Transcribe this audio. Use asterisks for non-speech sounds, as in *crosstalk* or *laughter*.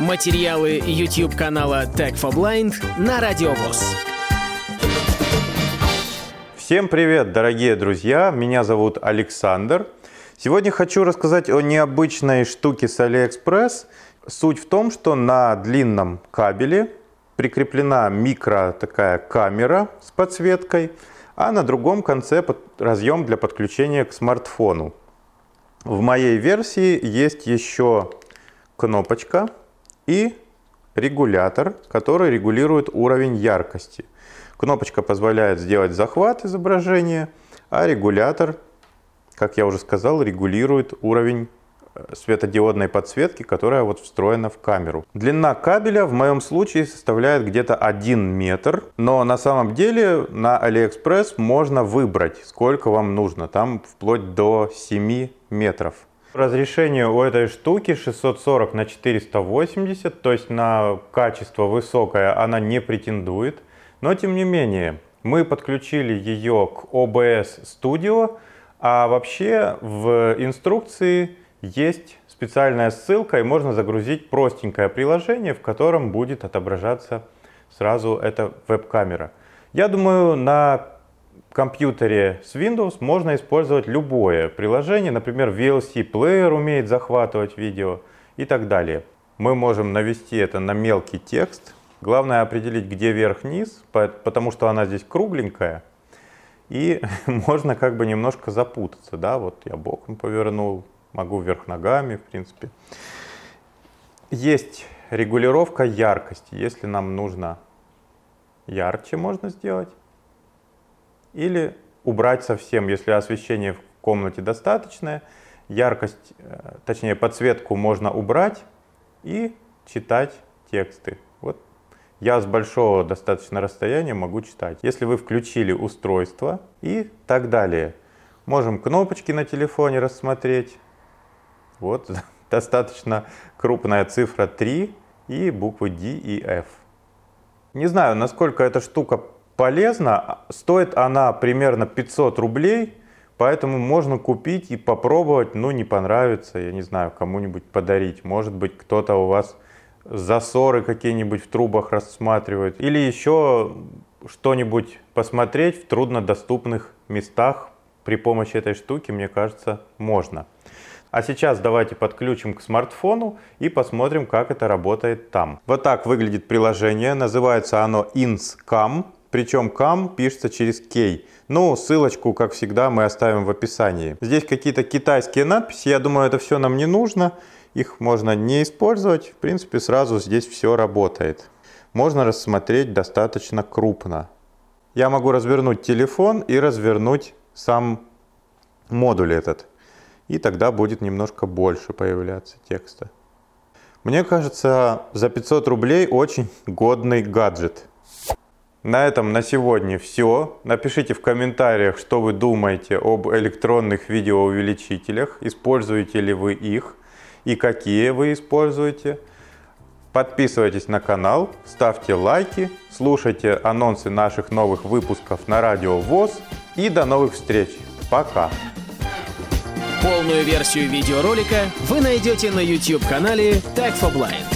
Материалы YouTube канала Tech for Blind на Радиовоз. Всем привет, дорогие друзья! Меня зовут Александр. Сегодня хочу рассказать о необычной штуке с AliExpress. Суть в том, что на длинном кабеле прикреплена микро такая камера с подсветкой, а на другом конце разъем для подключения к смартфону. В моей версии есть еще кнопочка и регулятор, который регулирует уровень яркости. Кнопочка позволяет сделать захват изображения, а регулятор, как я уже сказал, регулирует уровень э, светодиодной подсветки, которая вот встроена в камеру. Длина кабеля в моем случае составляет где-то 1 метр, но на самом деле на AliExpress можно выбрать, сколько вам нужно, там вплоть до 7 метров. Разрешение у этой штуки 640 на 480, то есть на качество высокое она не претендует. Но тем не менее, мы подключили ее к OBS Studio, а вообще в инструкции есть специальная ссылка и можно загрузить простенькое приложение, в котором будет отображаться сразу эта веб-камера. Я думаю, на компьютере с Windows можно использовать любое приложение, например, VLC Player умеет захватывать видео и так далее. Мы можем навести это на мелкий текст. Главное определить, где верх-низ, потому что она здесь кругленькая. И *laughs* можно как бы немножко запутаться. Да? Вот я боком повернул, могу вверх ногами, в принципе. Есть регулировка яркости. Если нам нужно ярче, можно сделать или убрать совсем, если освещение в комнате достаточное, яркость, э, точнее подсветку можно убрать и читать тексты. Вот я с большого достаточно расстояния могу читать. Если вы включили устройство и так далее. Можем кнопочки на телефоне рассмотреть. Вот *laughs* достаточно крупная цифра 3 и буквы D и F. Не знаю, насколько эта штука полезна. Стоит она примерно 500 рублей, поэтому можно купить и попробовать. Ну, не понравится, я не знаю, кому-нибудь подарить. Может быть, кто-то у вас засоры какие-нибудь в трубах рассматривает. Или еще что-нибудь посмотреть в труднодоступных местах при помощи этой штуки, мне кажется, можно. А сейчас давайте подключим к смартфону и посмотрим, как это работает там. Вот так выглядит приложение. Называется оно InsCam. Причем кам пишется через кей. Ну, ссылочку, как всегда, мы оставим в описании. Здесь какие-то китайские надписи. Я думаю, это все нам не нужно. Их можно не использовать. В принципе, сразу здесь все работает. Можно рассмотреть достаточно крупно. Я могу развернуть телефон и развернуть сам модуль этот. И тогда будет немножко больше появляться текста. Мне кажется, за 500 рублей очень годный гаджет. На этом на сегодня все. Напишите в комментариях, что вы думаете об электронных видеоувеличителях, используете ли вы их и какие вы используете. Подписывайтесь на канал, ставьте лайки, слушайте анонсы наших новых выпусков на Радио ВОЗ и до новых встреч. Пока! Полную версию видеоролика вы найдете на YouTube-канале Tag for Blind.